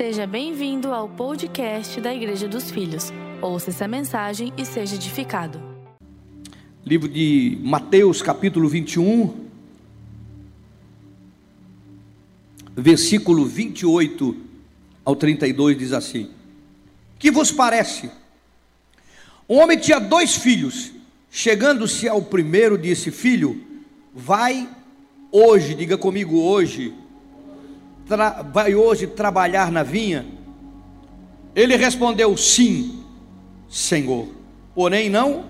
Seja bem-vindo ao podcast da Igreja dos Filhos. Ouça essa mensagem e seja edificado. Livro de Mateus, capítulo 21, versículo 28 ao 32 diz assim: Que vos parece? Um homem tinha dois filhos. Chegando-se ao primeiro, disse: Filho, vai hoje, diga comigo hoje, vai hoje trabalhar na vinha? Ele respondeu: Sim, Senhor. Porém, não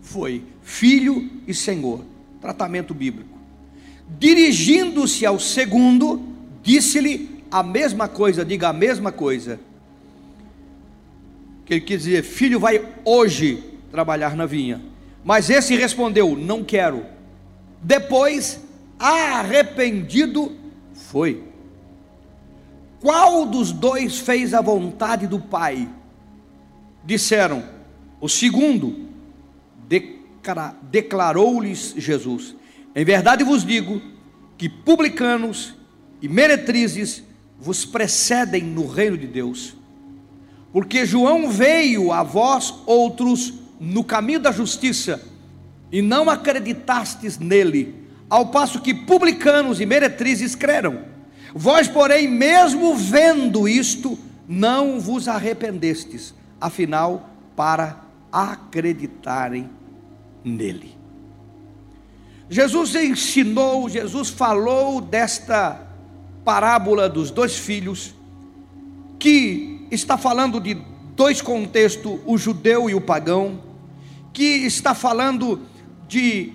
foi. Filho e Senhor. Tratamento bíblico. Dirigindo-se ao segundo, disse-lhe a mesma coisa, diga a mesma coisa. Que ele quis dizer: Filho, vai hoje trabalhar na vinha. Mas esse respondeu: Não quero. Depois, arrependido, foi. Qual dos dois fez a vontade do Pai? Disseram, o segundo, declarou-lhes Jesus: Em verdade vos digo que publicanos e meretrizes vos precedem no reino de Deus. Porque João veio a vós outros no caminho da justiça e não acreditastes nele, ao passo que publicanos e meretrizes creram. Vós, porém, mesmo vendo isto, não vos arrependestes, afinal, para acreditarem nele. Jesus ensinou, Jesus falou desta parábola dos dois filhos, que está falando de dois contextos, o judeu e o pagão, que está falando de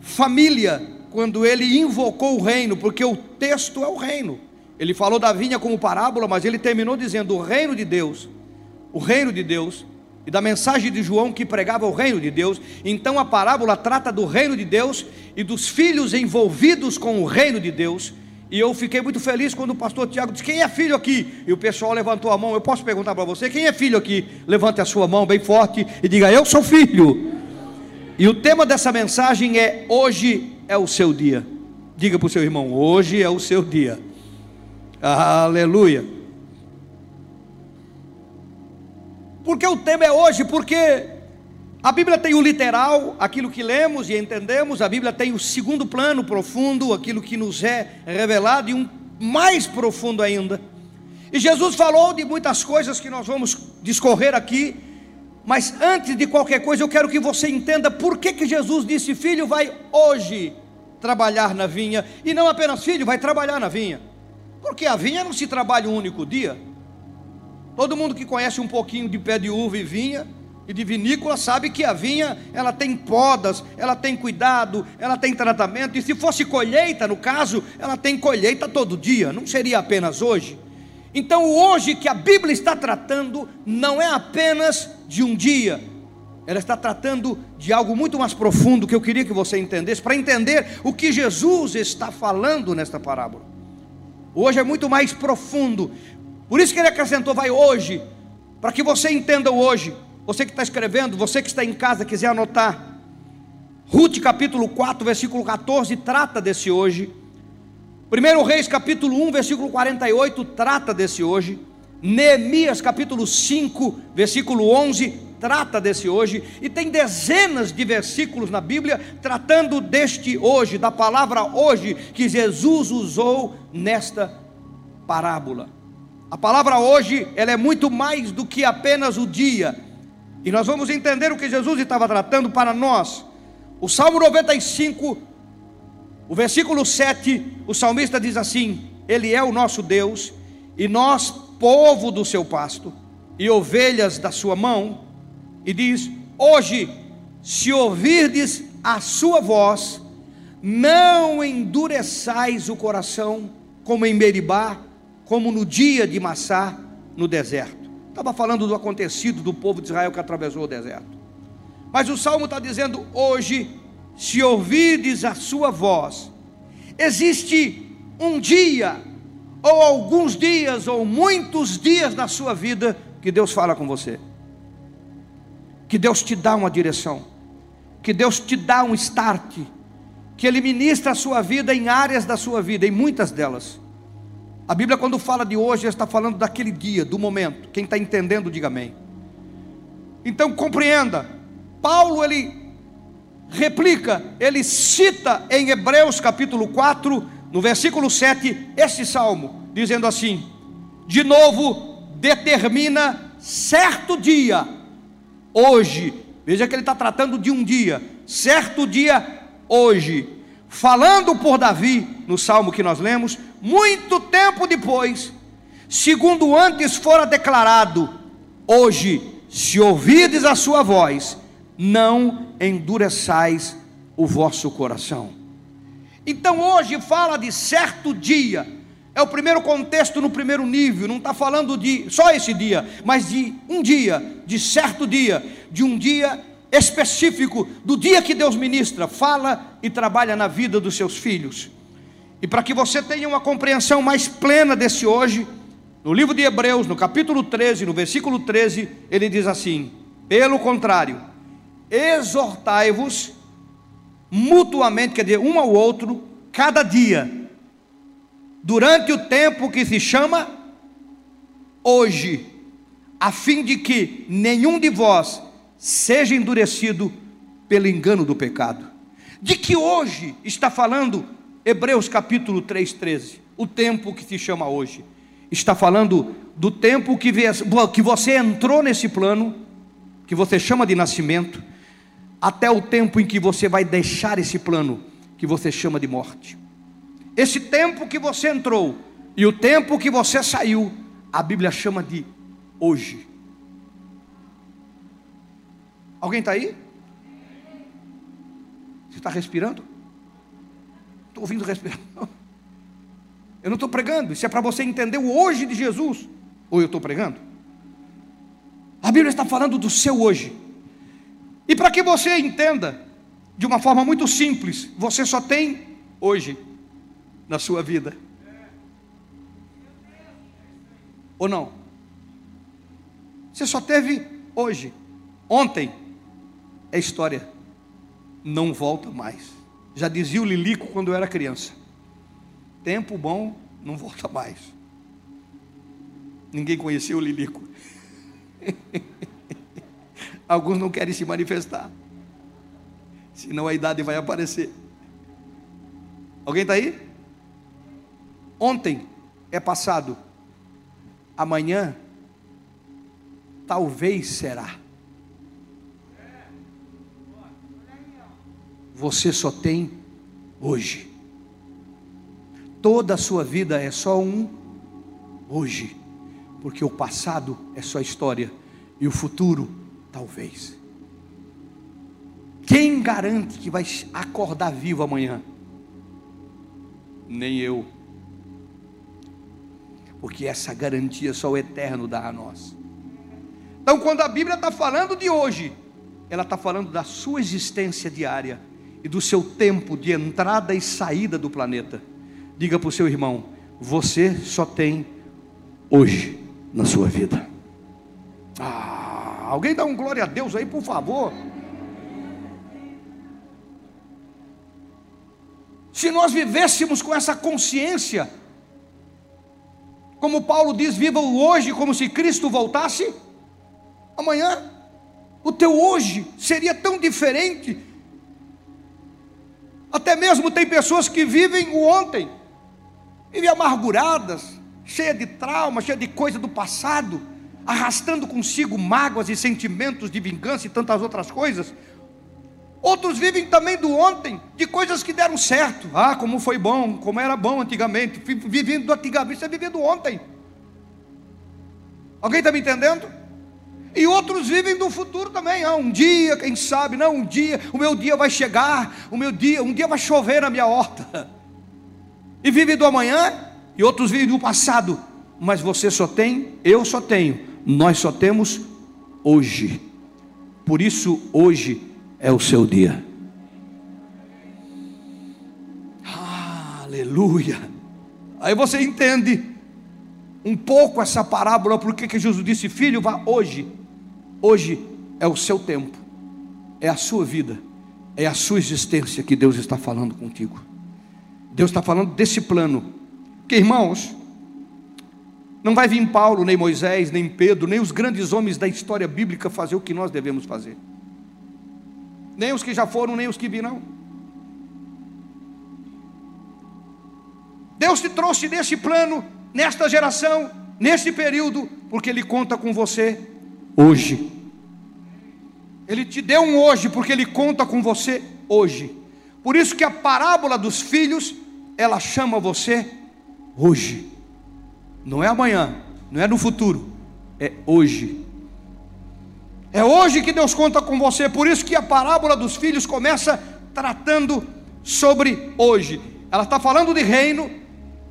família quando ele invocou o reino, porque o texto é o reino. Ele falou da vinha como parábola, mas ele terminou dizendo o reino de Deus, o reino de Deus, e da mensagem de João que pregava o reino de Deus. Então a parábola trata do reino de Deus e dos filhos envolvidos com o reino de Deus. E eu fiquei muito feliz quando o pastor Tiago disse: Quem é filho aqui? E o pessoal levantou a mão. Eu posso perguntar para você: Quem é filho aqui? Levante a sua mão bem forte e diga: Eu sou filho. E o tema dessa mensagem é: Hoje é o seu dia. Diga para o seu irmão: Hoje é o seu dia. Aleluia. Porque o tema é hoje? Porque a Bíblia tem o literal, aquilo que lemos e entendemos, a Bíblia tem o segundo plano profundo, aquilo que nos é revelado, e um mais profundo ainda. E Jesus falou de muitas coisas que nós vamos discorrer aqui, mas antes de qualquer coisa, eu quero que você entenda por que, que Jesus disse: Filho, vai hoje trabalhar na vinha, e não apenas filho, vai trabalhar na vinha, porque a vinha não se trabalha um único dia. Todo mundo que conhece um pouquinho de pé de uva e vinha e de vinícola sabe que a vinha ela tem podas, ela tem cuidado, ela tem tratamento, e se fosse colheita, no caso, ela tem colheita todo dia, não seria apenas hoje. Então, hoje que a Bíblia está tratando não é apenas de um dia, ela está tratando de algo muito mais profundo que eu queria que você entendesse, para entender o que Jesus está falando nesta parábola. Hoje é muito mais profundo, por isso que ele acrescentou, vai hoje, para que você entenda hoje. Você que está escrevendo, você que está em casa, quiser anotar. Ruth capítulo 4, versículo 14, trata desse hoje. 1 Reis capítulo 1, versículo 48, trata desse hoje. Neemias capítulo 5, versículo 11, trata desse hoje. E tem dezenas de versículos na Bíblia tratando deste hoje, da palavra hoje, que Jesus usou nesta parábola. A palavra hoje, ela é muito mais do que apenas o dia. E nós vamos entender o que Jesus estava tratando para nós. O Salmo 95, o versículo 7, o salmista diz assim: Ele é o nosso Deus, e nós, povo do seu pasto, e ovelhas da sua mão, e diz: Hoje, se ouvirdes a sua voz, não endureçais o coração, como em Meribá, como no dia de Massá, no deserto. Estava falando do acontecido do povo de Israel que atravessou o deserto. Mas o salmo está dizendo: hoje se ouvides a sua voz, existe um dia, ou alguns dias, ou muitos dias na sua vida, que Deus fala com você, que Deus te dá uma direção, que Deus te dá um start, que Ele ministra a sua vida em áreas da sua vida, em muitas delas. A Bíblia, quando fala de hoje, está falando daquele dia, do momento. Quem está entendendo, diga amém. Então compreenda, Paulo ele replica, ele cita em Hebreus capítulo 4, no versículo 7, esse salmo, dizendo assim: de novo, determina certo dia, hoje, veja que ele está tratando de um dia, certo dia, hoje, falando por Davi, no salmo que nós lemos, muito tempo depois, segundo antes fora declarado, hoje, se ouvides a sua voz, não endureçais o vosso coração. Então hoje fala de certo dia, é o primeiro contexto no primeiro nível, não está falando de só esse dia, mas de um dia, de certo dia, de um dia específico, do dia que Deus ministra, fala e trabalha na vida dos seus filhos. E para que você tenha uma compreensão mais plena desse hoje, no livro de Hebreus, no capítulo 13, no versículo 13, ele diz assim: pelo contrário, exortai-vos mutuamente, quer dizer, um ao outro, cada dia, durante o tempo que se chama hoje, a fim de que nenhum de vós seja endurecido pelo engano do pecado. De que hoje está falando Hebreus capítulo 3:13, o tempo que se chama hoje. Está falando do tempo que você entrou nesse plano, que você chama de nascimento, até o tempo em que você vai deixar esse plano, que você chama de morte. Esse tempo que você entrou e o tempo que você saiu, a Bíblia chama de hoje. Alguém está aí? Você está respirando? Estou ouvindo respirar. Eu não estou pregando, isso é para você entender o hoje de Jesus. Ou eu estou pregando? A Bíblia está falando do seu hoje. E para que você entenda, de uma forma muito simples, você só tem hoje na sua vida. Ou não? Você só teve hoje. Ontem é história. Não volta mais. Já dizia o Lilico quando eu era criança. Tempo bom não volta mais. Ninguém conhecia o Lilico. Alguns não querem se manifestar. Senão a idade vai aparecer. Alguém está aí? Ontem é passado. Amanhã talvez será. Você só tem hoje. Toda a sua vida é só um hoje, porque o passado é só história e o futuro talvez. Quem garante que vai acordar vivo amanhã? Nem eu. Porque essa garantia só o eterno dá a nós. Então, quando a Bíblia está falando de hoje, ela está falando da sua existência diária e do seu tempo de entrada e saída do planeta. Diga para o seu irmão: você só tem hoje na sua vida. Ah, alguém dá um glória a Deus aí, por favor. Se nós vivêssemos com essa consciência, como Paulo diz, viva o hoje como se Cristo voltasse amanhã. O teu hoje seria tão diferente até mesmo tem pessoas que vivem o ontem, vivem amarguradas, cheia de trauma, cheia de coisa do passado, arrastando consigo mágoas e sentimentos de vingança e tantas outras coisas. Outros vivem também do ontem, de coisas que deram certo. Ah, como foi bom, como era bom antigamente. Vivendo do antigamente, você vivendo ontem. Alguém está me entendendo? E outros vivem do futuro também. Ah, um dia, quem sabe, não, um dia, o meu dia vai chegar, o meu dia, um dia vai chover na minha horta. E vive do amanhã, e outros vivem do passado. Mas você só tem, eu só tenho, nós só temos hoje. Por isso, hoje é o seu dia. Aleluia. Aí você entende um pouco essa parábola, porque que Jesus disse: Filho, vá hoje Hoje é o seu tempo, é a sua vida, é a sua existência que Deus está falando contigo. Deus está falando desse plano. Que irmãos, Não vai vir Paulo, nem Moisés, nem Pedro, nem os grandes homens da história bíblica fazer o que nós devemos fazer. Nem os que já foram, nem os que virão. Deus te trouxe nesse plano, nesta geração, nesse período, porque Ele conta com você hoje. Ele te deu um hoje, porque Ele conta com você hoje. Por isso que a parábola dos filhos, ela chama você hoje. Não é amanhã, não é no futuro, é hoje. É hoje que Deus conta com você, por isso que a parábola dos filhos começa tratando sobre hoje. Ela está falando de reino,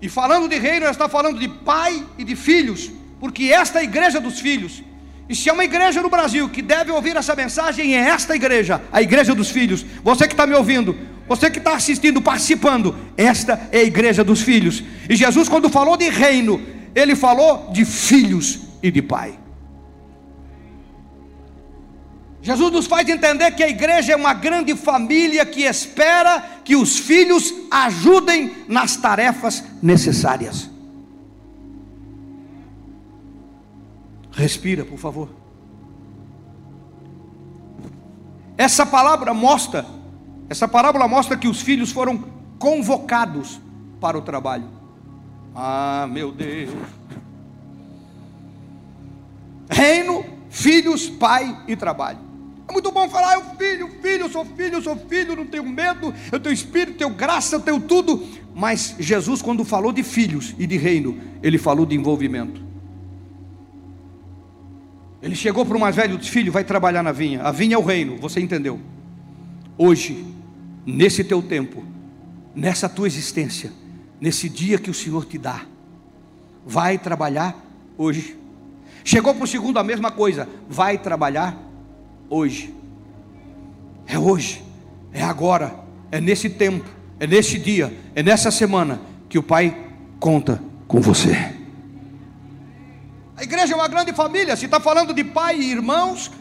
e falando de reino, ela está falando de pai e de filhos, porque esta é a igreja dos filhos. E se é uma igreja no Brasil que deve ouvir essa mensagem, é esta igreja, a igreja dos filhos. Você que está me ouvindo, você que está assistindo, participando, esta é a igreja dos filhos. E Jesus, quando falou de reino, ele falou de filhos e de pai. Jesus nos faz entender que a igreja é uma grande família que espera que os filhos ajudem nas tarefas necessárias. Respira, por favor. Essa palavra mostra, essa parábola mostra que os filhos foram convocados para o trabalho. Ah, meu Deus. Reino, filhos, pai e trabalho. É muito bom falar, eu filho, filho, sou filho, sou filho, não tenho medo, eu tenho espírito, tenho graça, eu tenho tudo. Mas Jesus, quando falou de filhos e de reino, ele falou de envolvimento. Ele chegou para o mais velho disse: Filho, vai trabalhar na vinha. A vinha é o reino, você entendeu? Hoje, nesse teu tempo, nessa tua existência, nesse dia que o Senhor te dá, vai trabalhar hoje. Chegou para o segundo a mesma coisa, vai trabalhar hoje. É hoje, é agora, é nesse tempo, é nesse dia, é nessa semana que o Pai conta com você. A igreja é uma grande família, se está falando de pai e irmãos,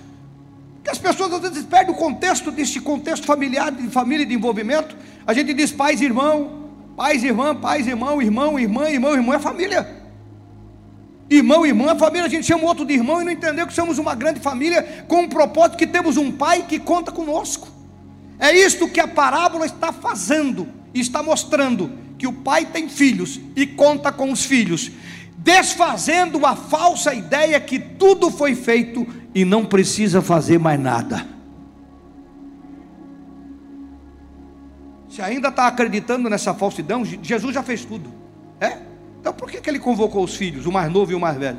que as pessoas às vezes perdem o contexto desse contexto familiar, de família e de envolvimento. A gente diz pais e irmão, pais irmã, pais irmão, irmão, irmã, irmão, irmão, é família. Irmão, irmã, a família, a gente chama o outro de irmão e não entendeu que somos uma grande família com um propósito que temos um pai que conta conosco. É isto que a parábola está fazendo, está mostrando que o pai tem filhos e conta com os filhos, desfazendo a falsa ideia que tudo foi feito e não precisa fazer mais nada. Se ainda está acreditando nessa falsidão, Jesus já fez tudo. É? Então por que, que ele convocou os filhos, o mais novo e o mais velho?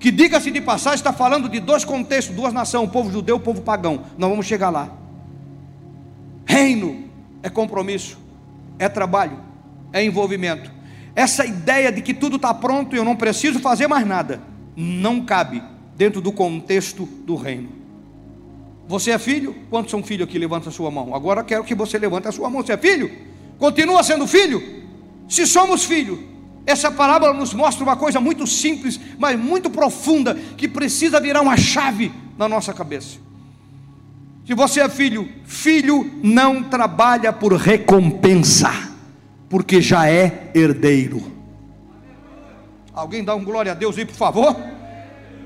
Que diga-se de passagem, está falando de dois contextos, duas nações, o povo judeu e o povo pagão. Nós vamos chegar lá. Reino é compromisso, é trabalho, é envolvimento. Essa ideia de que tudo está pronto e eu não preciso fazer mais nada, não cabe dentro do contexto do reino. Você é filho? Quantos são filhos aqui? Levanta a sua mão. Agora quero que você levante a sua mão. Você é filho? Continua sendo filho? Se somos filhos, essa parábola nos mostra uma coisa muito simples, mas muito profunda, que precisa virar uma chave na nossa cabeça. Se você é filho, filho não trabalha por recompensa, porque já é herdeiro. Alguém dá um glória a Deus aí, por favor?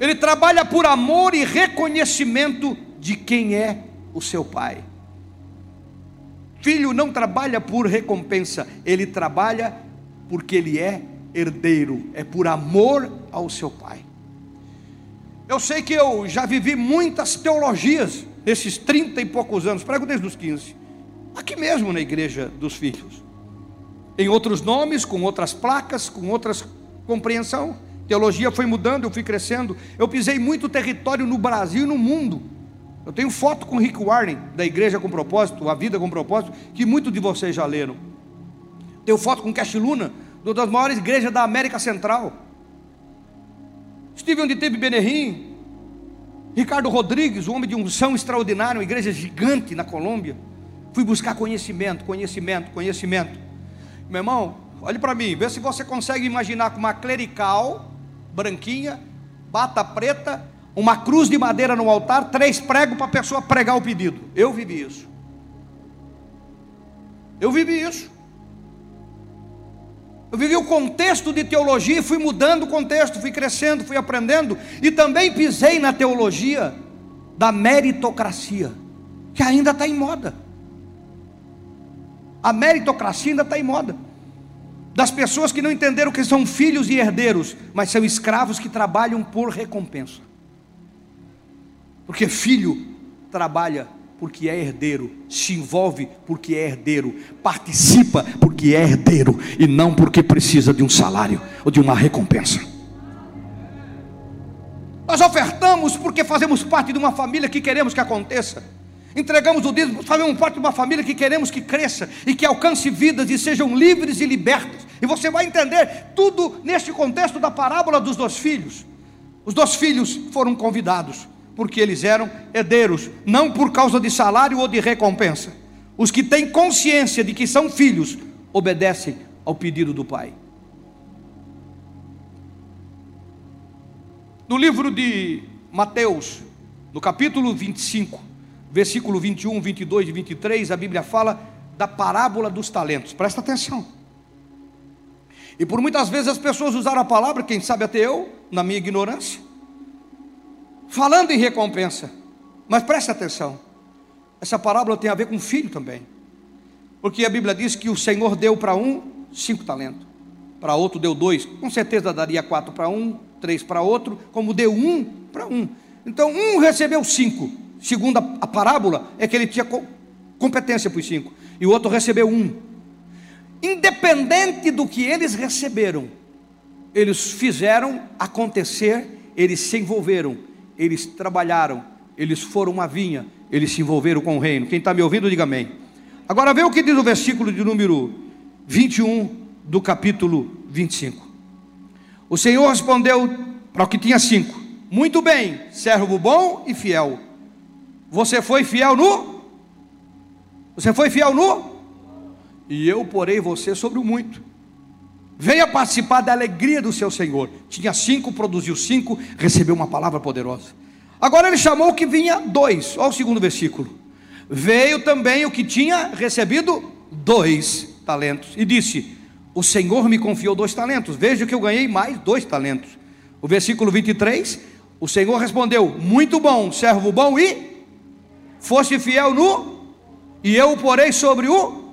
Ele trabalha por amor e reconhecimento de quem é o seu pai. Filho não trabalha por recompensa, ele trabalha porque ele é herdeiro, é por amor ao seu pai. Eu sei que eu já vivi muitas teologias nesses trinta e poucos anos, prego desde os 15, aqui mesmo na igreja dos filhos, em outros nomes, com outras placas, com outras compreensão. Teologia foi mudando, eu fui crescendo. Eu pisei muito território no Brasil e no mundo. Eu tenho foto com Rick Warren, da Igreja com Propósito, A Vida com Propósito, que muitos de vocês já leram. Tenho foto com Cash Luna, uma das maiores igrejas da América Central. Estive onde teve Benerim, Ricardo Rodrigues, um homem de unção extraordinário, uma igreja gigante na Colômbia. Fui buscar conhecimento, conhecimento, conhecimento. Meu irmão, olhe para mim, vê se você consegue imaginar com uma clerical, branquinha, bata preta, uma cruz de madeira no altar, três pregos para a pessoa pregar o pedido. Eu vivi isso. Eu vivi isso. Eu vivi o contexto de teologia fui mudando o contexto, fui crescendo, fui aprendendo. E também pisei na teologia da meritocracia, que ainda está em moda. A meritocracia ainda está em moda. Das pessoas que não entenderam que são filhos e herdeiros, mas são escravos que trabalham por recompensa. Porque filho trabalha porque é herdeiro, se envolve porque é herdeiro, participa porque é herdeiro e não porque precisa de um salário ou de uma recompensa. Nós ofertamos porque fazemos parte de uma família que queremos que aconteça. Entregamos o dízimo, fazemos parte de uma família que queremos que cresça e que alcance vidas e sejam livres e libertos. E você vai entender tudo neste contexto da parábola dos dois filhos. Os dois filhos foram convidados porque eles eram herdeiros, não por causa de salário ou de recompensa. Os que têm consciência de que são filhos obedecem ao pedido do pai. No livro de Mateus, no capítulo 25, versículo 21, 22 e 23, a Bíblia fala da parábola dos talentos. Presta atenção. E por muitas vezes as pessoas usaram a palavra, quem sabe até eu, na minha ignorância, falando em recompensa. Mas preste atenção, essa parábola tem a ver com filho também. Porque a Bíblia diz que o Senhor deu para um cinco talentos, para outro deu dois, com certeza daria quatro para um, três para outro, como deu um para um. Então um recebeu cinco, segundo a parábola, é que ele tinha competência para os cinco, e o outro recebeu um. Independente do que eles receberam, eles fizeram acontecer, eles se envolveram, eles trabalharam, eles foram uma vinha, eles se envolveram com o reino. Quem está me ouvindo, diga amém. Agora vê o que diz o versículo de número 21 do capítulo 25. O Senhor respondeu para o que tinha cinco: Muito bem, servo bom e fiel. Você foi fiel no? Você foi fiel no? E eu porei você sobre o muito. Venha participar da alegria do seu Senhor. Tinha cinco, produziu cinco, recebeu uma palavra poderosa. Agora ele chamou que vinha dois. Olha o segundo versículo. Veio também o que tinha recebido dois talentos e disse: O Senhor me confiou dois talentos. Veja que eu ganhei mais dois talentos. O versículo 23, o Senhor respondeu: Muito bom, servo bom e foste fiel no e eu o porei sobre o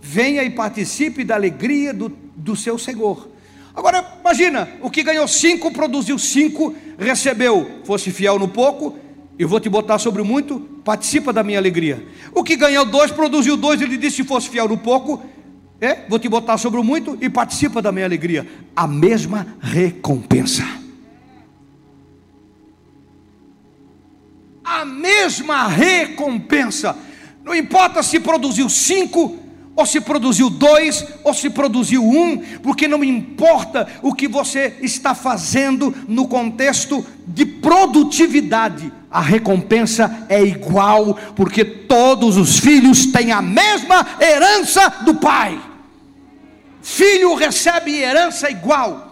venha e participe da alegria do do seu Senhor. Agora, imagina, o que ganhou cinco, produziu cinco, recebeu, fosse fiel no pouco, eu vou te botar sobre muito, participa da minha alegria. O que ganhou dois, produziu dois, ele disse: se fosse fiel no pouco, é, vou te botar sobre muito e participa da minha alegria. A mesma recompensa. A mesma recompensa. Não importa se produziu cinco, ou se produziu dois, ou se produziu um, porque não importa o que você está fazendo no contexto de produtividade, a recompensa é igual, porque todos os filhos têm a mesma herança do pai. Filho recebe herança igual.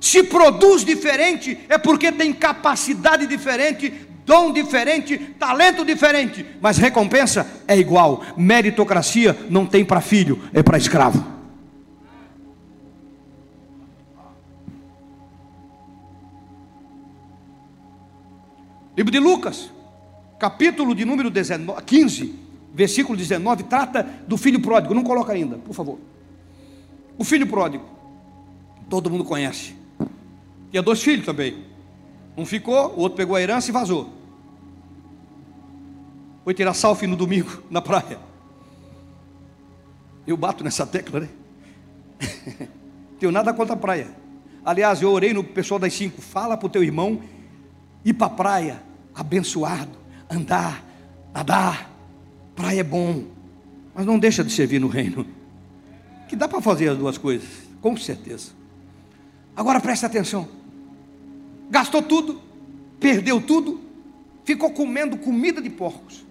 Se produz diferente, é porque tem capacidade diferente, dom diferente, talento diferente, mas recompensa é igual. Meritocracia não tem para filho, é para escravo. Livro de Lucas, capítulo de número 19, 15, versículo 19, trata do filho pródigo. Não coloca ainda, por favor. O filho pródigo, todo mundo conhece. Tinha dois filhos também. Um ficou, o outro pegou a herança e vazou. Foi tirar selfie no domingo na praia. Eu bato nessa tecla, né? Tenho nada contra a praia. Aliás, eu orei no pessoal das cinco. Fala para o teu irmão ir para a praia, abençoado, andar, nadar. Praia é bom, mas não deixa de servir no reino. Que dá para fazer as duas coisas, com certeza. Agora presta atenção gastou tudo, perdeu tudo, ficou comendo comida de porcos.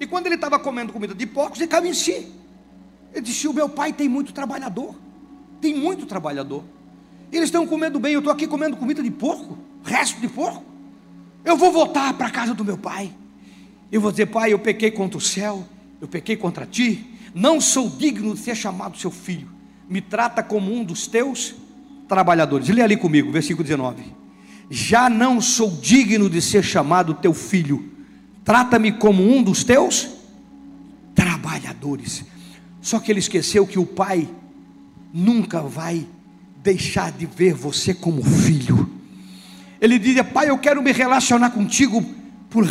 E quando ele estava comendo comida de porcos, ele caiu em si. Ele disse: O meu pai tem muito trabalhador, tem muito trabalhador. Eles estão comendo bem, eu estou aqui comendo comida de porco, resto de porco. Eu vou voltar para a casa do meu pai. Eu vou dizer, pai, eu pequei contra o céu, eu pequei contra ti, não sou digno de ser chamado seu filho. me trata como um dos teus trabalhadores. Lê ali comigo, versículo 19. Já não sou digno de ser chamado teu filho, trata-me como um dos teus trabalhadores. Só que ele esqueceu que o pai nunca vai deixar de ver você como filho. Ele dizia: Pai, eu quero me relacionar contigo por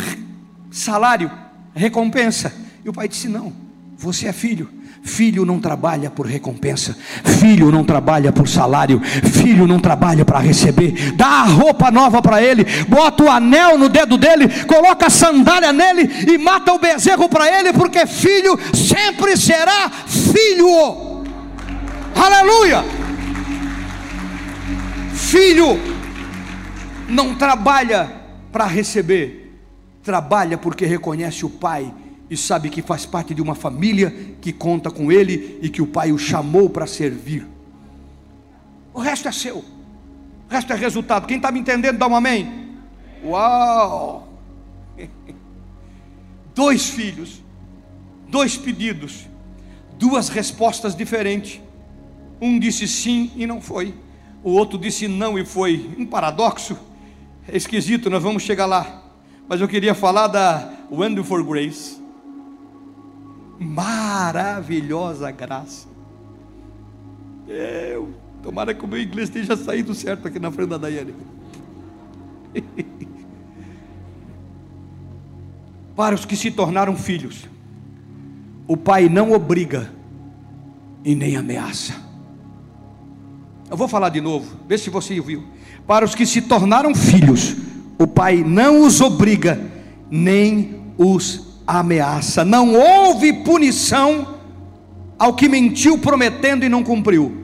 salário, recompensa. E o pai disse: Não, você é filho. Filho não trabalha por recompensa, filho não trabalha por salário, filho não trabalha para receber. Dá a roupa nova para ele, bota o anel no dedo dele, coloca a sandália nele e mata o bezerro para ele, porque filho sempre será filho. Aleluia! Filho não trabalha para receber, trabalha porque reconhece o pai e sabe que faz parte de uma família que conta com ele e que o pai o chamou para servir. O resto é seu, o resto é resultado. Quem está me entendendo, dá um amém. Uau! Dois filhos, dois pedidos, duas respostas diferentes. Um disse sim e não foi, o outro disse não e foi. Um paradoxo, é esquisito, nós vamos chegar lá. Mas eu queria falar da Wonderful Grace maravilhosa graça. Eu, tomara que o meu inglês esteja saindo certo aqui na frente da Daiane. Para os que se tornaram filhos, o pai não obriga e nem ameaça. Eu vou falar de novo, vê se você ouviu. Para os que se tornaram filhos, o pai não os obriga nem os ameaça. Não houve punição ao que mentiu prometendo e não cumpriu.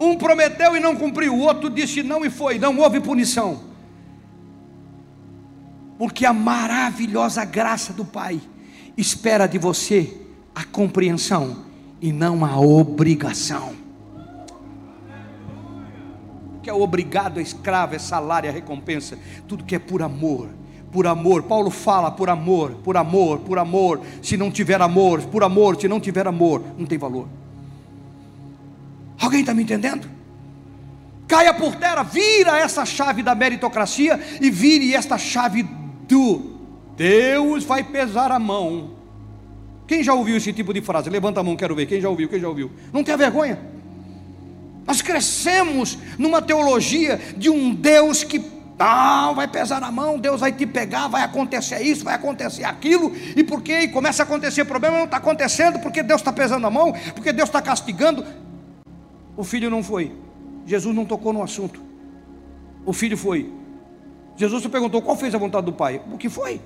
Um prometeu e não cumpriu, o outro disse não e foi, não houve punição. Porque a maravilhosa graça do Pai espera de você a compreensão e não a obrigação que é obrigado, é escravo, é salário, é recompensa, tudo que é por amor. Por amor, Paulo fala por amor, por amor, por amor. Se não tiver amor, por amor, se não tiver amor, não tem valor. Alguém está me entendendo? Caia por terra, vira essa chave da meritocracia e vire esta chave do Deus vai pesar a mão. Quem já ouviu esse tipo de frase? Levanta a mão, quero ver. Quem já ouviu? Quem já ouviu? Não tem vergonha? Nós crescemos numa teologia de um Deus que não, vai pesar na mão, Deus vai te pegar, vai acontecer isso, vai acontecer aquilo, e porque e começa a acontecer problema, não está acontecendo, porque Deus está pesando a mão, porque Deus está castigando. O filho não foi, Jesus não tocou no assunto, o filho foi. Jesus se perguntou qual fez a vontade do Pai, o que foi?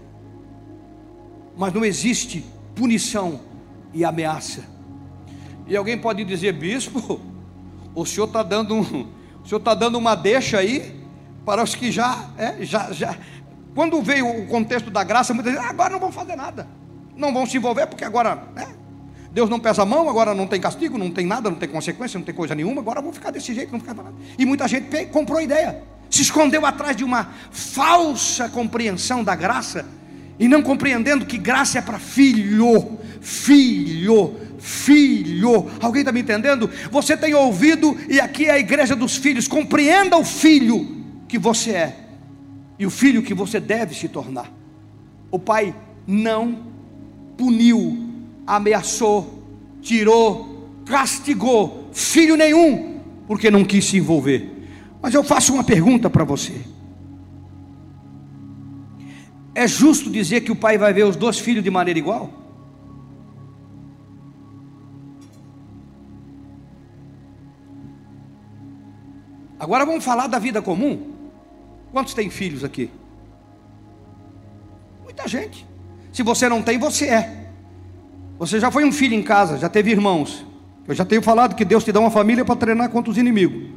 Mas não existe punição e ameaça. E alguém pode dizer, bispo, o senhor está dando um, o senhor está dando uma deixa aí para os que já, é, já, já. Quando veio o contexto da graça, muitas vezes, ah, agora não vão fazer nada, não vão se envolver porque agora, né, Deus não pesa a mão, agora não tem castigo, não tem nada, não tem consequência, não tem coisa nenhuma, agora vão ficar desse jeito, não ficar nada. E muita gente comprou a ideia, se escondeu atrás de uma falsa compreensão da graça e não compreendendo que graça é para filho, filho, filho. Alguém está me entendendo? Você tem ouvido, e aqui é a igreja dos filhos. Compreenda o filho que você é e o filho que você deve se tornar. O pai não puniu, ameaçou, tirou, castigou filho nenhum, porque não quis se envolver. Mas eu faço uma pergunta para você. É justo dizer que o pai vai ver os dois filhos de maneira igual? Agora vamos falar da vida comum. Quantos têm filhos aqui? Muita gente. Se você não tem, você é. Você já foi um filho em casa, já teve irmãos. Eu já tenho falado que Deus te dá uma família para treinar contra os inimigos.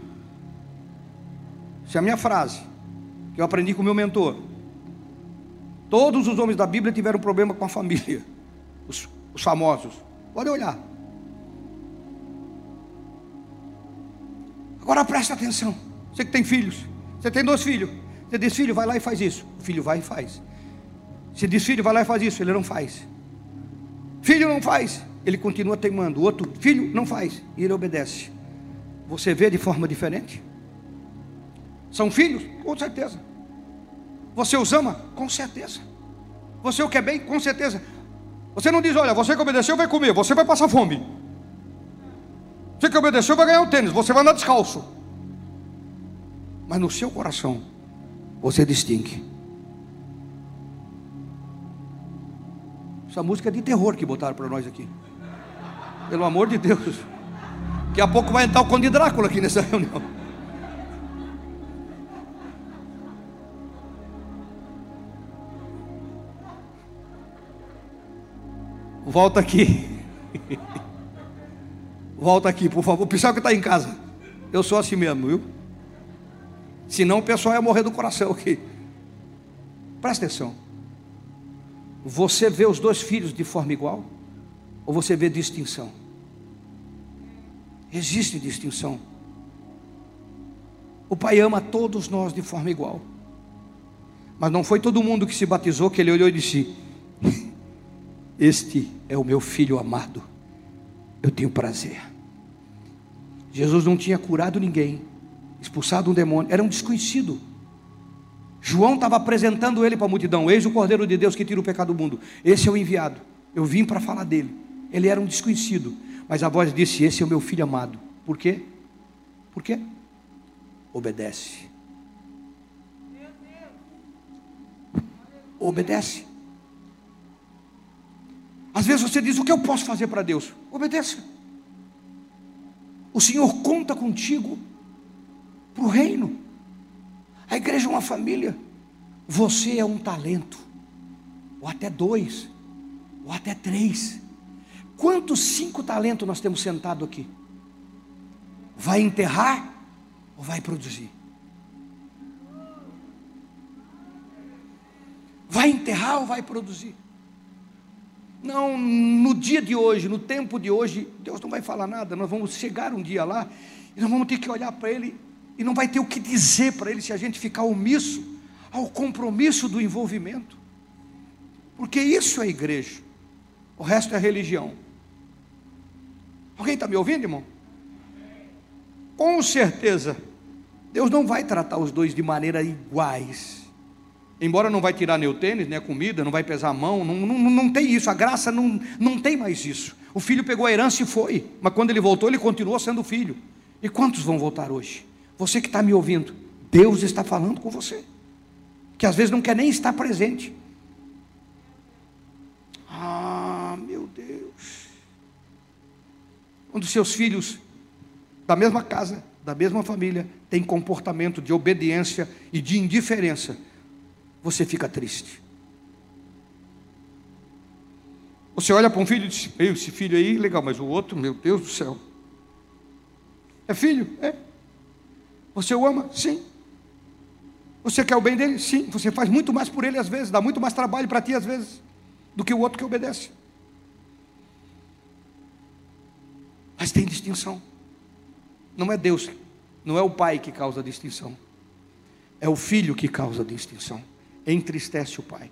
Essa é a minha frase, que eu aprendi com o meu mentor. Todos os homens da Bíblia tiveram problema com a família, os, os famosos. Pode olhar. Agora presta atenção. Você que tem filhos, você tem dois filhos. Você diz, filho, vai lá e faz isso. O filho vai e faz. Você diz, filho, vai lá e faz isso. Ele não faz. Filho não faz, ele continua teimando. O outro, filho não faz, e ele obedece. Você vê de forma diferente? São filhos? Com certeza. Você os ama? Com certeza. Você o quer bem? Com certeza. Você não diz, olha, você que obedeceu vai comer, você vai passar fome. Você que obedeceu vai ganhar o tênis, você vai andar descalço. Mas no seu coração, você distingue. Essa música é de terror que botaram para nós aqui. Pelo amor de Deus. Daqui a pouco vai entrar o Conde Drácula aqui nessa reunião. Volta aqui. Volta aqui, por favor. O pessoal que está em casa. Eu sou assim mesmo, viu? Senão o pessoal ia morrer do coração aqui. Presta atenção. Você vê os dois filhos de forma igual? Ou você vê distinção? Existe distinção. O Pai ama todos nós de forma igual. Mas não foi todo mundo que se batizou que ele olhou e disse: Este é o meu filho amado. Eu tenho prazer. Jesus não tinha curado ninguém, expulsado um demônio, era um desconhecido. João estava apresentando ele para a multidão: Eis o Cordeiro de Deus que tira o pecado do mundo. Esse é o enviado. Eu vim para falar dele. Ele era um desconhecido. Mas a voz disse: Esse é o meu filho amado. Por quê? Por quê? Obedece. Obedece. Às vezes você diz: O que eu posso fazer para Deus? Obedeça. O Senhor conta contigo para o reino. A igreja é uma família. Você é um talento, ou até dois, ou até três. Quantos cinco talentos nós temos sentado aqui? Vai enterrar ou vai produzir? Vai enterrar ou vai produzir? Não, no dia de hoje, no tempo de hoje, Deus não vai falar nada. Nós vamos chegar um dia lá e nós vamos ter que olhar para Ele e não vai ter o que dizer para Ele se a gente ficar omisso ao compromisso do envolvimento. Porque isso é igreja, o resto é religião. Alguém está me ouvindo, irmão? Com certeza, Deus não vai tratar os dois de maneira iguais. Embora não vai tirar nem o tênis, nem a comida, não vai pesar a mão, não, não, não tem isso, a graça não, não tem mais isso. O filho pegou a herança e foi, mas quando ele voltou, ele continuou sendo filho. E quantos vão voltar hoje? Você que está me ouvindo, Deus está falando com você, que às vezes não quer nem estar presente. Ah, meu Deus. Quando seus filhos da mesma casa, da mesma família, têm comportamento de obediência e de indiferença, você fica triste. Você olha para um filho e diz: Esse filho aí, legal, mas o outro, meu Deus do céu. É filho? É. Você o ama? Sim. Você quer o bem dele? Sim. Você faz muito mais por ele às vezes, dá muito mais trabalho para ti às vezes, do que o outro que obedece. Mas tem distinção. Não é Deus, não é o pai que causa distinção. É o filho que causa distinção. Entristece o pai.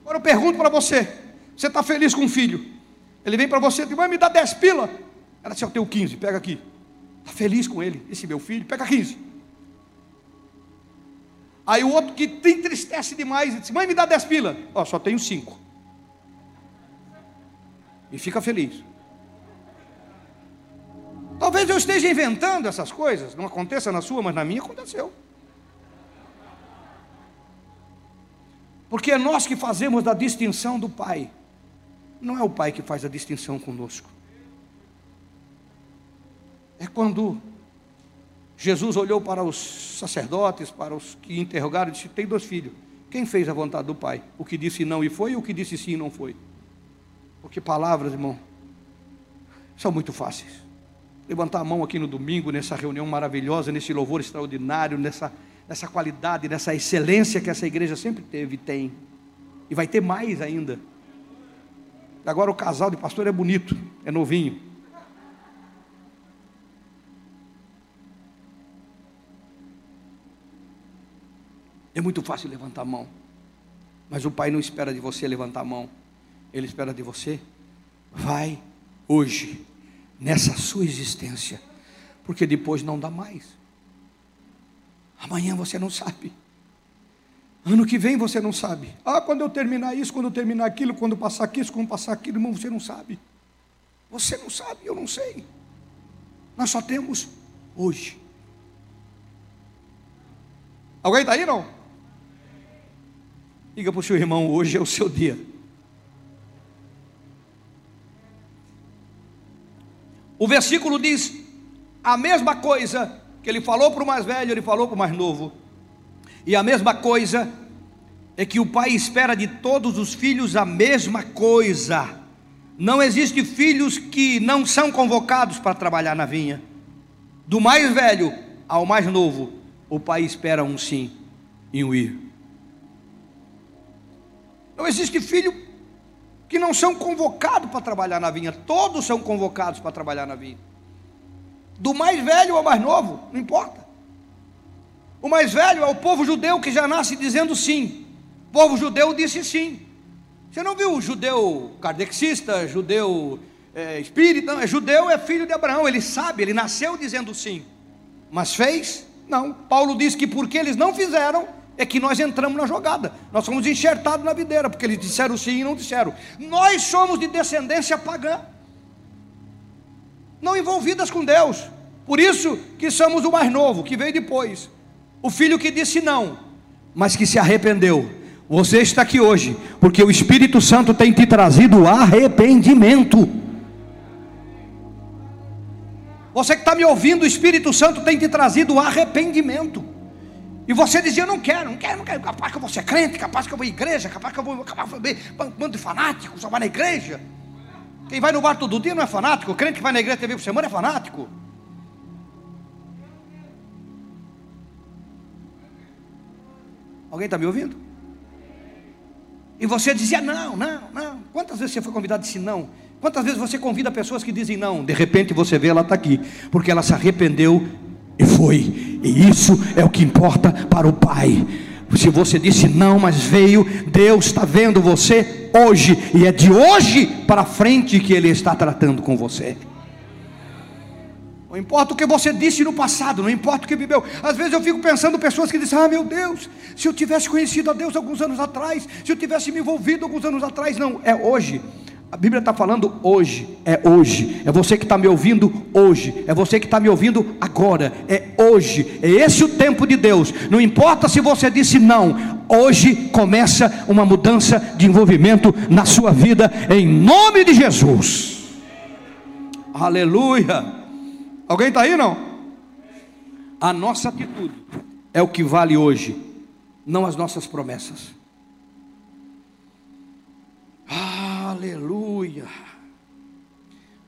Agora eu pergunto para você: você está feliz com o filho? Ele vem para você e diz: Vai me dar 10 pila. Ela disse: Eu tenho 15, pega aqui. Está feliz com ele, esse meu filho, pega 15. Aí o outro que te entristece demais, diz: Mãe, me dá 10 pila. Ó, só tenho 5. E fica feliz. Talvez eu esteja inventando essas coisas, não aconteça na sua, mas na minha aconteceu. Porque é nós que fazemos da distinção do Pai, não é o Pai que faz a distinção conosco é quando Jesus olhou para os sacerdotes, para os que interrogaram e disse: Tem dois filhos. Quem fez a vontade do Pai? O que disse não e foi, e o que disse sim e não foi? Porque palavras, irmão, são muito fáceis. Levantar a mão aqui no domingo, nessa reunião maravilhosa, nesse louvor extraordinário, nessa, nessa qualidade, nessa excelência que essa igreja sempre teve e tem. E vai ter mais ainda. Agora o casal de pastor é bonito, é novinho. É muito fácil levantar a mão. Mas o pai não espera de você levantar a mão, ele espera de você. Vai hoje, nessa sua existência, porque depois não dá mais. Amanhã você não sabe. Ano que vem você não sabe. Ah, quando eu terminar isso, quando eu terminar aquilo, quando passar aquilo, quando passar aquilo, irmão, você não sabe. Você não sabe, eu não sei. Nós só temos hoje. Alguém está aí não? Diga para o seu irmão, hoje é o seu dia. O versículo diz a mesma coisa que ele falou para o mais velho, ele falou para o mais novo. E a mesma coisa é que o pai espera de todos os filhos a mesma coisa. Não existe filhos que não são convocados para trabalhar na vinha. Do mais velho ao mais novo, o pai espera um sim e um ir. Não existe filho que não são convocados para trabalhar na vinha. Todos são convocados para trabalhar na vinha. Do mais velho ao mais novo, não importa. O mais velho é o povo judeu que já nasce dizendo sim. O povo judeu disse sim. Você não viu o judeu kardexista, judeu é, espírita? É judeu, é filho de Abraão. Ele sabe, ele nasceu dizendo sim. Mas fez? Não. Paulo diz que porque eles não fizeram, é que nós entramos na jogada. Nós somos enxertados na videira, porque eles disseram sim e não disseram. Nós somos de descendência pagã, não envolvidas com Deus. Por isso que somos o mais novo, que veio depois. O filho que disse não, mas que se arrependeu. Você está aqui hoje, porque o Espírito Santo tem te trazido arrependimento. Você que está me ouvindo, o Espírito Santo tem te trazido arrependimento. E você dizia, não quero, não quero, não quero, capaz que eu vou ser crente, capaz que eu vou à igreja, capaz que eu vou, vou bando de fanáticos, só vai na igreja. Quem vai no bar todo dia não é fanático, o crente que vai na igreja TV por semana é fanático. Alguém está me ouvindo? E você dizia não, não, não. Quantas vezes você foi convidado e disse não? Quantas vezes você convida pessoas que dizem não? De repente você vê ela está aqui, porque ela se arrependeu e foi. E isso é o que importa para o Pai. Se você disse não, mas veio, Deus está vendo você hoje, e é de hoje para frente que Ele está tratando com você. Não importa o que você disse no passado, não importa o que viveu. Às vezes eu fico pensando pessoas que dizem: Ah, meu Deus, se eu tivesse conhecido a Deus alguns anos atrás, se eu tivesse me envolvido alguns anos atrás. Não, é hoje. A Bíblia está falando hoje, é hoje, é você que está me ouvindo hoje, é você que está me ouvindo agora, é hoje, é esse o tempo de Deus. Não importa se você disse não, hoje começa uma mudança de envolvimento na sua vida, em nome de Jesus. Aleluia. Alguém está aí não? A nossa atitude é o que vale hoje, não as nossas promessas. Aleluia.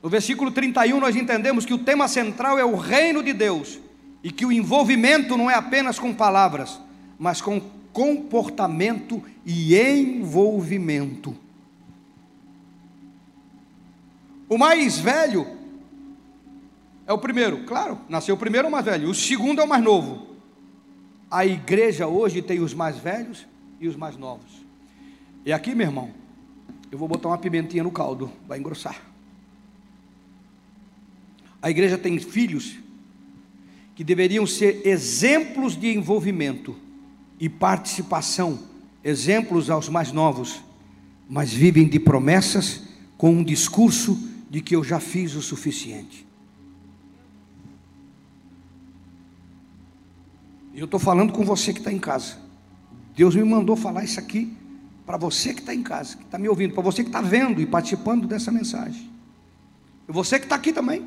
No versículo 31 nós entendemos que o tema central é o reino de Deus e que o envolvimento não é apenas com palavras, mas com comportamento e envolvimento. O mais velho é o primeiro, claro, nasceu o primeiro o mais velho, o segundo é o mais novo. A igreja hoje tem os mais velhos e os mais novos. E aqui, meu irmão, eu vou botar uma pimentinha no caldo, vai engrossar. A igreja tem filhos que deveriam ser exemplos de envolvimento e participação, exemplos aos mais novos, mas vivem de promessas com um discurso de que eu já fiz o suficiente. Eu estou falando com você que está em casa. Deus me mandou falar isso aqui para você que está em casa, que está me ouvindo, para você que está vendo e participando dessa mensagem, e você que está aqui também.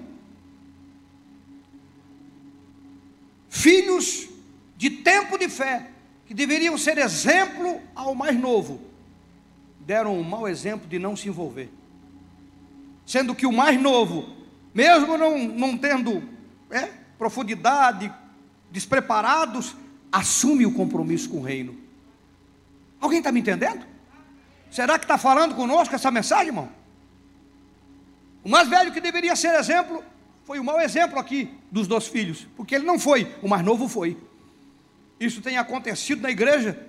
Filhos de tempo de fé, que deveriam ser exemplo ao mais novo, deram um mau exemplo de não se envolver. Sendo que o mais novo, mesmo não, não tendo é, profundidade, despreparados, assume o compromisso com o reino. Alguém está me entendendo? Será que está falando conosco essa mensagem, irmão? O mais velho que deveria ser exemplo foi o mau exemplo aqui dos dois filhos, porque ele não foi, o mais novo foi. Isso tem acontecido na igreja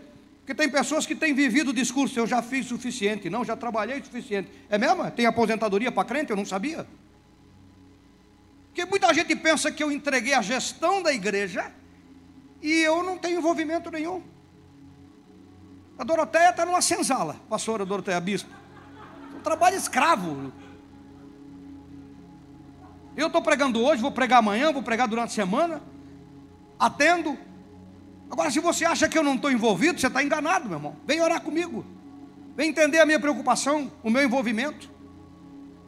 Porque tem pessoas que têm vivido o discurso, eu já fiz suficiente, não, já trabalhei suficiente. É mesmo? Tem aposentadoria para crente? Eu não sabia. Porque muita gente pensa que eu entreguei a gestão da igreja e eu não tenho envolvimento nenhum. A Doroteia está numa senzala, pastora Doroteia Bispo. Um trabalho escravo. Eu estou pregando hoje, vou pregar amanhã, vou pregar durante a semana, atendo. Agora, se você acha que eu não estou envolvido, você está enganado, meu irmão. Vem orar comigo. Vem entender a minha preocupação, o meu envolvimento.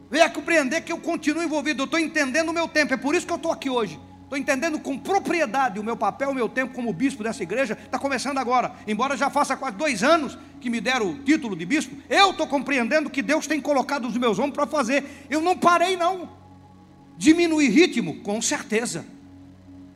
Venha compreender que eu continuo envolvido, eu estou entendendo o meu tempo. É por isso que eu estou aqui hoje. Estou entendendo com propriedade o meu papel, o meu tempo como bispo dessa igreja. Está começando agora. Embora já faça quase dois anos que me deram o título de bispo, eu estou compreendendo que Deus tem colocado os meus ombros para fazer. Eu não parei, não. Diminuir ritmo? Com certeza.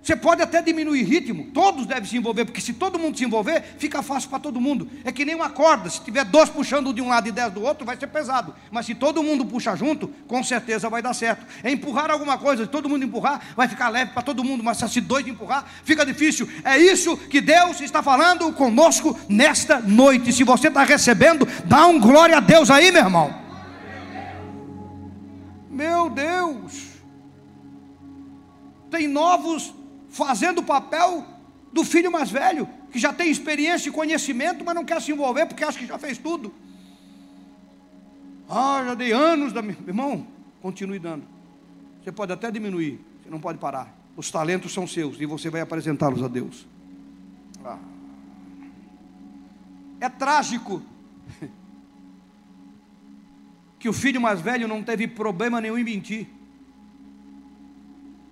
Você pode até diminuir ritmo, todos devem se envolver, porque se todo mundo se envolver, fica fácil para todo mundo. É que nem uma corda, se tiver dois puxando de um lado e dez do outro, vai ser pesado. Mas se todo mundo puxar junto, com certeza vai dar certo. É empurrar alguma coisa, se todo mundo empurrar, vai ficar leve para todo mundo, mas se dois empurrar, fica difícil. É isso que Deus está falando conosco nesta noite. Se você está recebendo, dá um glória a Deus aí, meu irmão. Meu Deus tem novos fazendo o papel do filho mais velho, que já tem experiência e conhecimento, mas não quer se envolver porque acha que já fez tudo. Ah, já dei anos da minha. Irmão, continue dando. Você pode até diminuir, você não pode parar. Os talentos são seus e você vai apresentá-los a Deus. Ah. É trágico que o filho mais velho não teve problema nenhum em mentir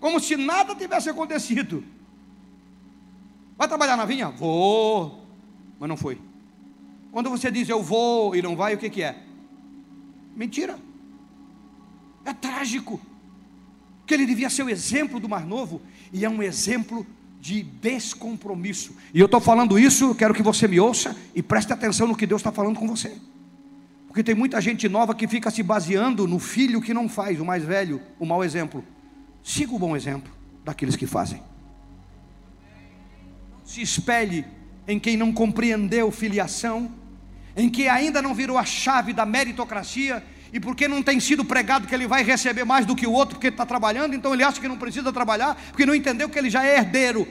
como se nada tivesse acontecido. Vai trabalhar na vinha? Vou, mas não foi. Quando você diz eu vou e não vai, o que, que é? Mentira. É trágico. Que ele devia ser o exemplo do mais novo e é um exemplo de descompromisso. E eu estou falando isso, quero que você me ouça e preste atenção no que Deus está falando com você. Porque tem muita gente nova que fica se baseando no filho que não faz, o mais velho, o mau exemplo. Siga o bom exemplo daqueles que fazem. Se espelhe em quem não compreendeu filiação, em quem ainda não virou a chave da meritocracia, e porque não tem sido pregado que ele vai receber mais do que o outro porque está trabalhando, então ele acha que não precisa trabalhar, porque não entendeu que ele já é herdeiro.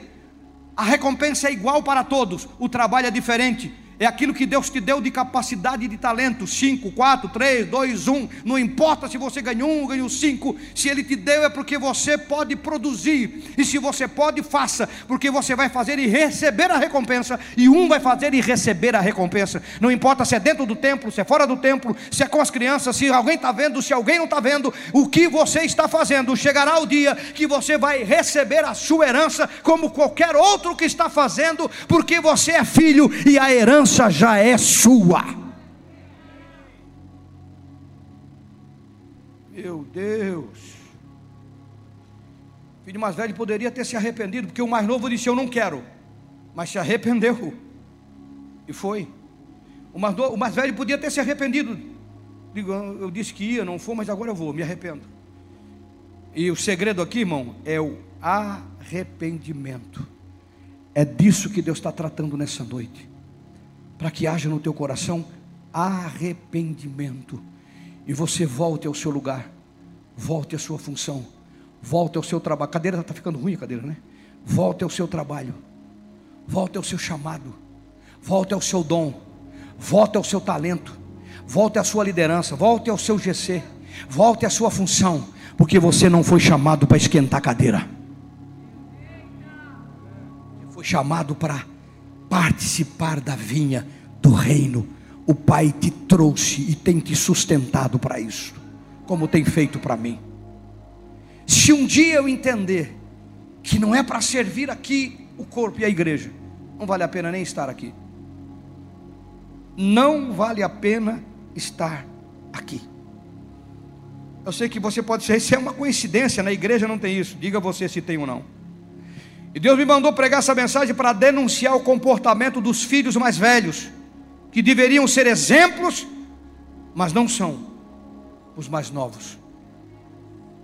A recompensa é igual para todos, o trabalho é diferente é aquilo que Deus te deu de capacidade e de talento. 5, 4, 3, 2, 1. Não importa se você ganhou um ou ganhou cinco. Se Ele te deu é porque você pode produzir. E se você pode, faça. Porque você vai fazer e receber a recompensa. E um vai fazer e receber a recompensa. Não importa se é dentro do templo, se é fora do templo, se é com as crianças, se alguém está vendo, se alguém não está vendo. O que você está fazendo. Chegará o dia que você vai receber a sua herança como qualquer outro que está fazendo. Porque você é filho e a herança herança já é sua. Meu Deus. O filho mais velho poderia ter se arrependido, porque o mais novo disse: Eu não quero, mas se arrependeu, e foi. O mais, o mais velho podia ter se arrependido. Digo, eu disse que ia, não foi, mas agora eu vou, me arrependo. E o segredo aqui, irmão, é o arrependimento. É disso que Deus está tratando nessa noite para que haja no teu coração arrependimento. E você volte ao seu lugar, volte à sua função, volte ao seu trabalho. A cadeira está ficando ruim, a cadeira, né? Volte ao seu trabalho, volte ao seu chamado, volte ao seu dom, volte ao seu talento, volte à sua liderança, volte ao seu GC, volte à sua função, porque você não foi chamado para esquentar a cadeira, você foi chamado para participar da vinha do reino. O Pai te trouxe e tem te sustentado para isso, como tem feito para mim. Se um dia eu entender que não é para servir aqui o corpo e a igreja, não vale a pena nem estar aqui. Não vale a pena estar aqui. Eu sei que você pode ser, isso é uma coincidência, na igreja não tem isso. Diga você se tem ou não. E Deus me mandou pregar essa mensagem para denunciar o comportamento dos filhos mais velhos, que deveriam ser exemplos, mas não são os mais novos.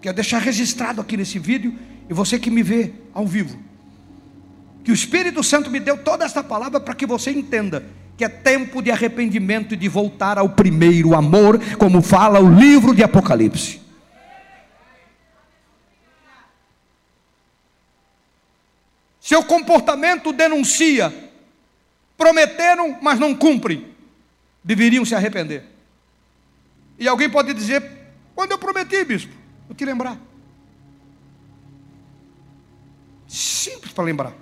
Quero deixar registrado aqui nesse vídeo, e você que me vê ao vivo, que o Espírito Santo me deu toda esta palavra para que você entenda que é tempo de arrependimento e de voltar ao primeiro amor, como fala o livro de Apocalipse. Seu comportamento denuncia. Prometeram, mas não cumprem. Deveriam se arrepender. E alguém pode dizer: quando eu prometi, bispo? Vou te lembrar. Simples para lembrar.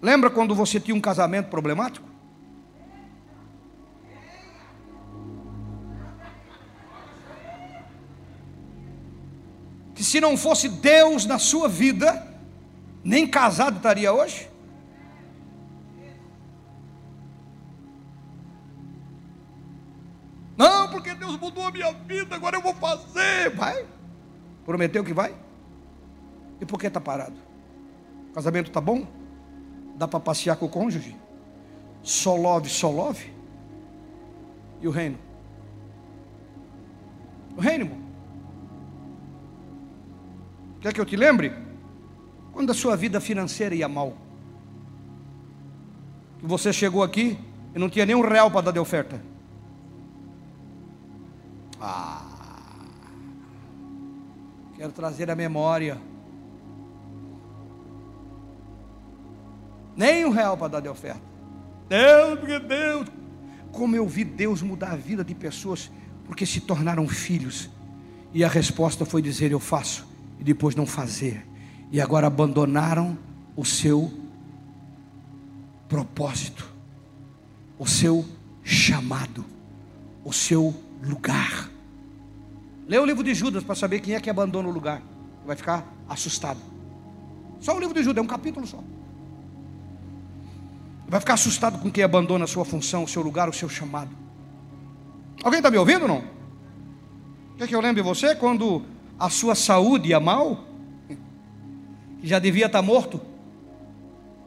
Lembra quando você tinha um casamento problemático? Que se não fosse Deus na sua vida, nem casado estaria hoje? Não, porque Deus mudou a minha vida, agora eu vou fazer. Vai. Prometeu que vai? E por que está parado? O casamento está bom? Dá para passear com o cônjuge? Só love, só love? E o reino? O reino, irmão. Quer que eu te lembre? Quando a sua vida financeira ia mal, que você chegou aqui e não tinha nem um real para dar de oferta. Ah, quero trazer a memória. Nem um real para dar de oferta. Deus, porque Deus. Como eu vi Deus mudar a vida de pessoas porque se tornaram filhos. E a resposta foi dizer: Eu faço, e depois não fazer e agora abandonaram o seu propósito, o seu chamado, o seu lugar. Lê o livro de Judas para saber quem é que abandona o lugar. Vai ficar assustado. Só o livro de Judas, é um capítulo só. Vai ficar assustado com quem abandona a sua função, o seu lugar, o seu chamado. Alguém está me ouvindo ou não? Quer que eu lembre você quando a sua saúde ia mal? Já devia estar morto,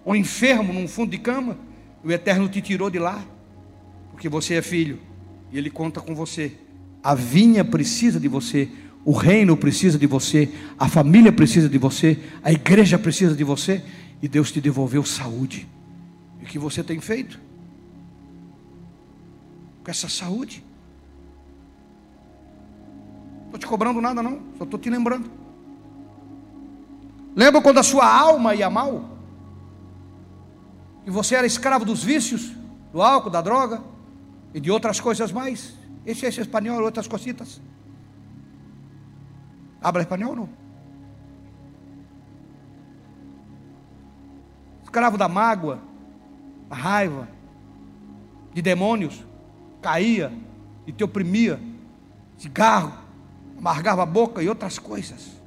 ou enfermo num fundo de cama, o Eterno te tirou de lá, porque você é filho, e Ele conta com você. A vinha precisa de você, o reino precisa de você, a família precisa de você, a igreja precisa de você, e Deus te devolveu saúde. E o que você tem feito com essa saúde? Estou te cobrando nada, não, só estou te lembrando. Lembra quando a sua alma ia mal? E você era escravo dos vícios, do álcool, da droga e de outras coisas mais? Esse é esse espanhol, outras cositas. Habla espanhol não? Escravo da mágoa, da raiva, de demônios, caía e te oprimia, cigarro, amargava a boca e outras coisas.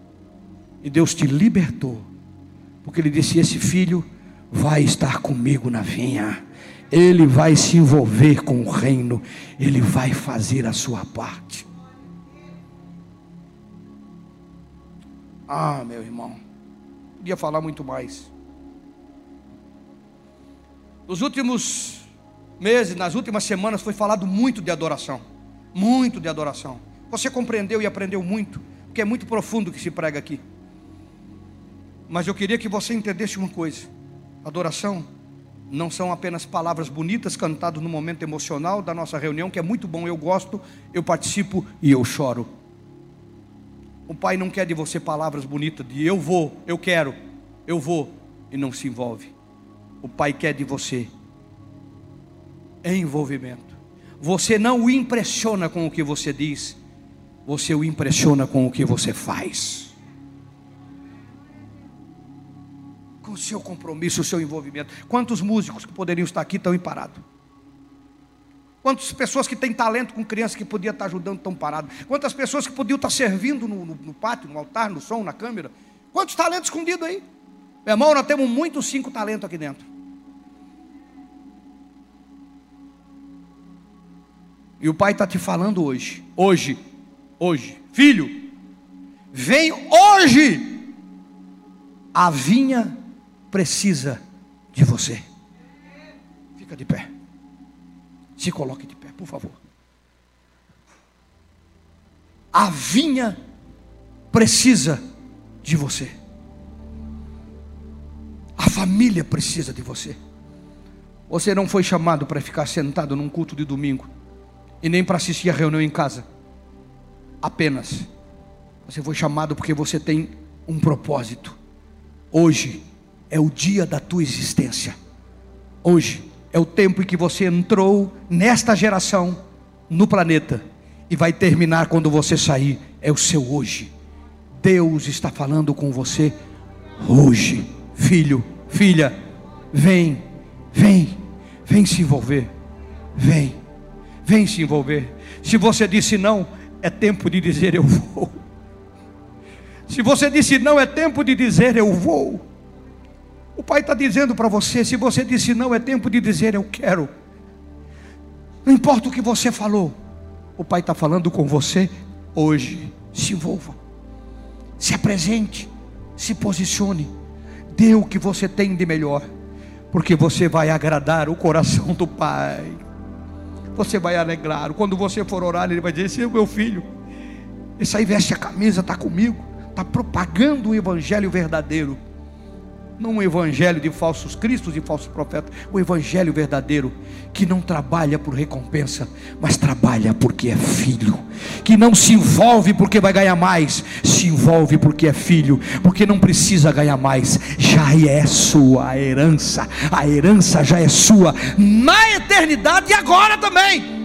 E Deus te libertou. Porque Ele disse: Esse filho vai estar comigo na vinha. Ele vai se envolver com o reino. Ele vai fazer a sua parte. Ah, meu irmão. Podia falar muito mais. Nos últimos meses, nas últimas semanas, foi falado muito de adoração. Muito de adoração. Você compreendeu e aprendeu muito, porque é muito profundo o que se prega aqui. Mas eu queria que você entendesse uma coisa: adoração não são apenas palavras bonitas cantadas no momento emocional da nossa reunião, que é muito bom, eu gosto, eu participo e eu choro. O Pai não quer de você palavras bonitas de eu vou, eu quero, eu vou e não se envolve. O Pai quer de você envolvimento. Você não o impressiona com o que você diz, você o impressiona com o que você faz. Com o seu compromisso, o seu envolvimento. Quantos músicos que poderiam estar aqui estão parados? Quantas pessoas que têm talento com crianças que podiam estar ajudando estão parados? Quantas pessoas que podiam estar servindo no, no, no pátio, no altar, no som, na câmera? Quantos talentos escondidos aí? Meu irmão, nós temos muitos cinco talentos aqui dentro. E o Pai está te falando hoje, hoje, hoje, filho, vem hoje a vinha precisa de você. Fica de pé. Se coloque de pé, por favor. A vinha precisa de você. A família precisa de você. Você não foi chamado para ficar sentado num culto de domingo e nem para assistir a reunião em casa. Apenas. Você foi chamado porque você tem um propósito. Hoje é o dia da tua existência. Hoje é o tempo em que você entrou nesta geração no planeta e vai terminar quando você sair. É o seu hoje. Deus está falando com você hoje, filho, filha, vem, vem Vem se envolver. Vem. Vem se envolver. Se você disse não, é tempo de dizer eu vou. Se você disse não, é tempo de dizer eu vou. O Pai está dizendo para você: se você disse não, é tempo de dizer eu quero. Não importa o que você falou, o Pai está falando com você hoje. Se envolva, se apresente, se posicione, dê o que você tem de melhor porque você vai agradar o coração do Pai. Você vai alegrar. Quando você for orar, Ele vai dizer: Esse é o meu filho. Esse aí veste a camisa, está comigo, está propagando o Evangelho verdadeiro não um evangelho de falsos cristos e falsos profetas, o evangelho verdadeiro, que não trabalha por recompensa, mas trabalha porque é filho, que não se envolve porque vai ganhar mais, se envolve porque é filho, porque não precisa ganhar mais, já é sua herança, a herança já é sua na eternidade e agora também.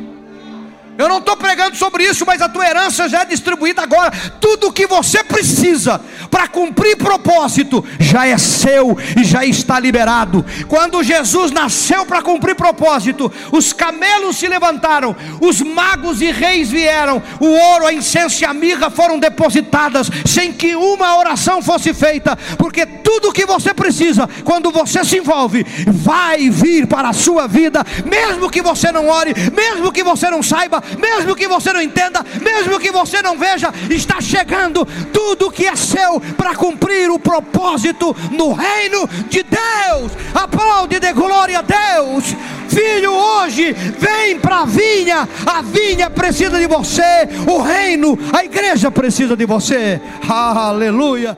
Eu não estou pregando sobre isso, mas a tua herança já é distribuída agora. Tudo o que você precisa para cumprir propósito já é seu e já está liberado. Quando Jesus nasceu para cumprir propósito, os camelos se levantaram, os magos e reis vieram, o ouro, a incenso e a mirra foram depositadas, sem que uma oração fosse feita, porque tudo o que você precisa, quando você se envolve, vai vir para a sua vida, mesmo que você não ore, mesmo que você não saiba mesmo que você não entenda, mesmo que você não veja, está chegando tudo que é seu para cumprir o propósito no reino de Deus. Aplaude de glória a Deus. Filho, hoje vem para a vinha, a vinha precisa de você, o reino, a igreja precisa de você. Aleluia.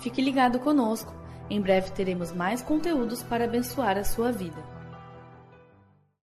Fique ligado conosco. Em breve teremos mais conteúdos para abençoar a sua vida.